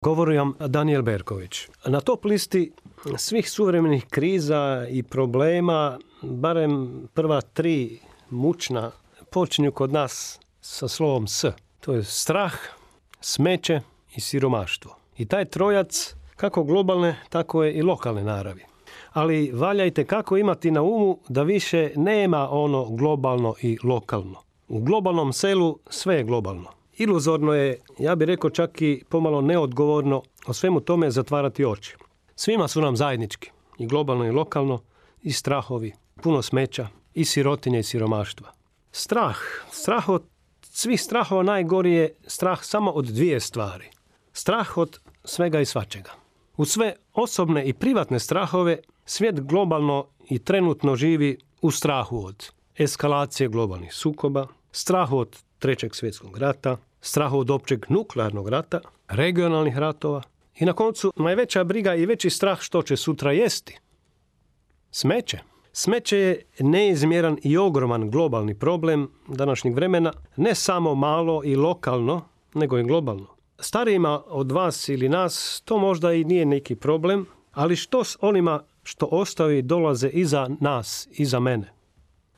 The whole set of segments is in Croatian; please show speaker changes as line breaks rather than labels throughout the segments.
Govori vam Daniel Berković. Na top listi svih suvremenih kriza i problema, barem prva tri mučna, počinju kod nas sa slovom S. To je strah, smeće i siromaštvo. I taj trojac, kako globalne, tako je i lokalne naravi. Ali valjajte kako imati na umu da više nema ono globalno i lokalno. U globalnom selu sve je globalno. Iluzorno je, ja bih rekao čak i pomalo neodgovorno, o svemu tome zatvarati oči. Svima su nam zajednički, i globalno i lokalno, i strahovi, puno smeća, i sirotinje i siromaštva. Strah, strah od svih strahova najgori je strah samo od dvije stvari. Strah od svega i svačega. U sve osobne i privatne strahove svijet globalno i trenutno živi u strahu od eskalacije globalnih sukoba, strahu od trećeg svjetskog rata, strahu od općeg nuklearnog rata, regionalnih ratova i na koncu najveća briga i veći strah što će sutra jesti. Smeće. Smeće je neizmjeran i ogroman globalni problem današnjeg vremena, ne samo malo i lokalno, nego i globalno. Starijima od vas ili nas to možda i nije neki problem, ali što s onima što ostaju i dolaze iza nas, iza mene?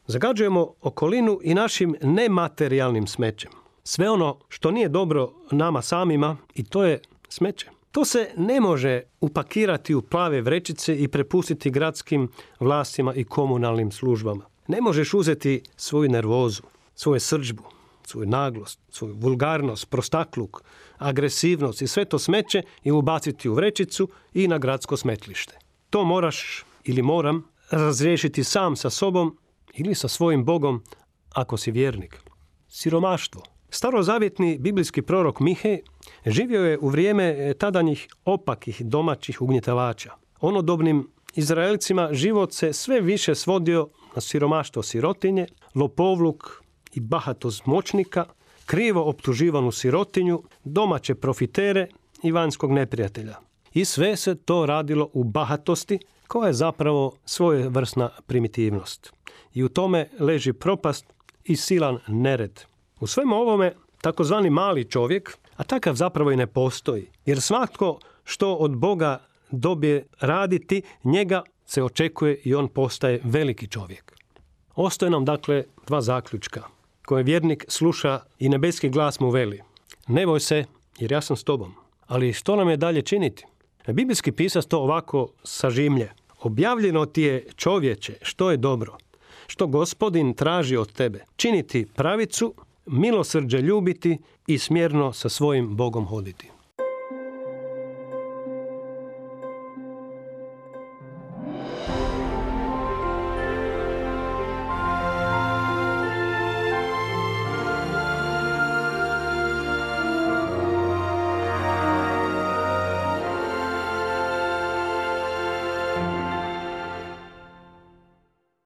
Zagađujemo okolinu i našim nematerijalnim smećem. Sve ono što nije dobro nama samima i to je smeće. To se ne može upakirati u plave vrećice i prepustiti gradskim vlastima i komunalnim službama. Ne možeš uzeti svoju nervozu, svoju srđbu, svoju naglost, svoju vulgarnost, prostakluk, agresivnost i sve to smeće i ubaciti u vrećicu i na gradsko smetlište. To moraš ili moram razriješiti sam sa sobom ili sa svojim Bogom ako si vjernik. Siromaštvo. Starozavjetni biblijski prorok Mihe živio je u vrijeme tadanjih opakih domaćih ugnjetavača. Onodobnim Izraelcima život se sve više svodio na siromaštvo sirotinje, lopovluk i bahatost moćnika, krivo optuživanu sirotinju, domaće profitere i vanjskog neprijatelja. I sve se to radilo u bahatosti, koja je zapravo svojevrsna primitivnost. I u tome leži propast i silan nered. U svemu ovome takozvani mali čovjek, a takav zapravo i ne postoji, jer svatko što od Boga dobije raditi, njega se očekuje i on postaje veliki čovjek. Ostaje nam dakle dva zaključka koje vjernik sluša i nebeski glas mu veli. Ne boj se, jer ja sam s tobom. Ali što nam je dalje činiti? Biblijski pisac to ovako sažimlje. Objavljeno ti je čovječe što je dobro, što gospodin traži od tebe. Činiti pravicu, milosrđe ljubiti i smjerno sa svojim Bogom hoditi.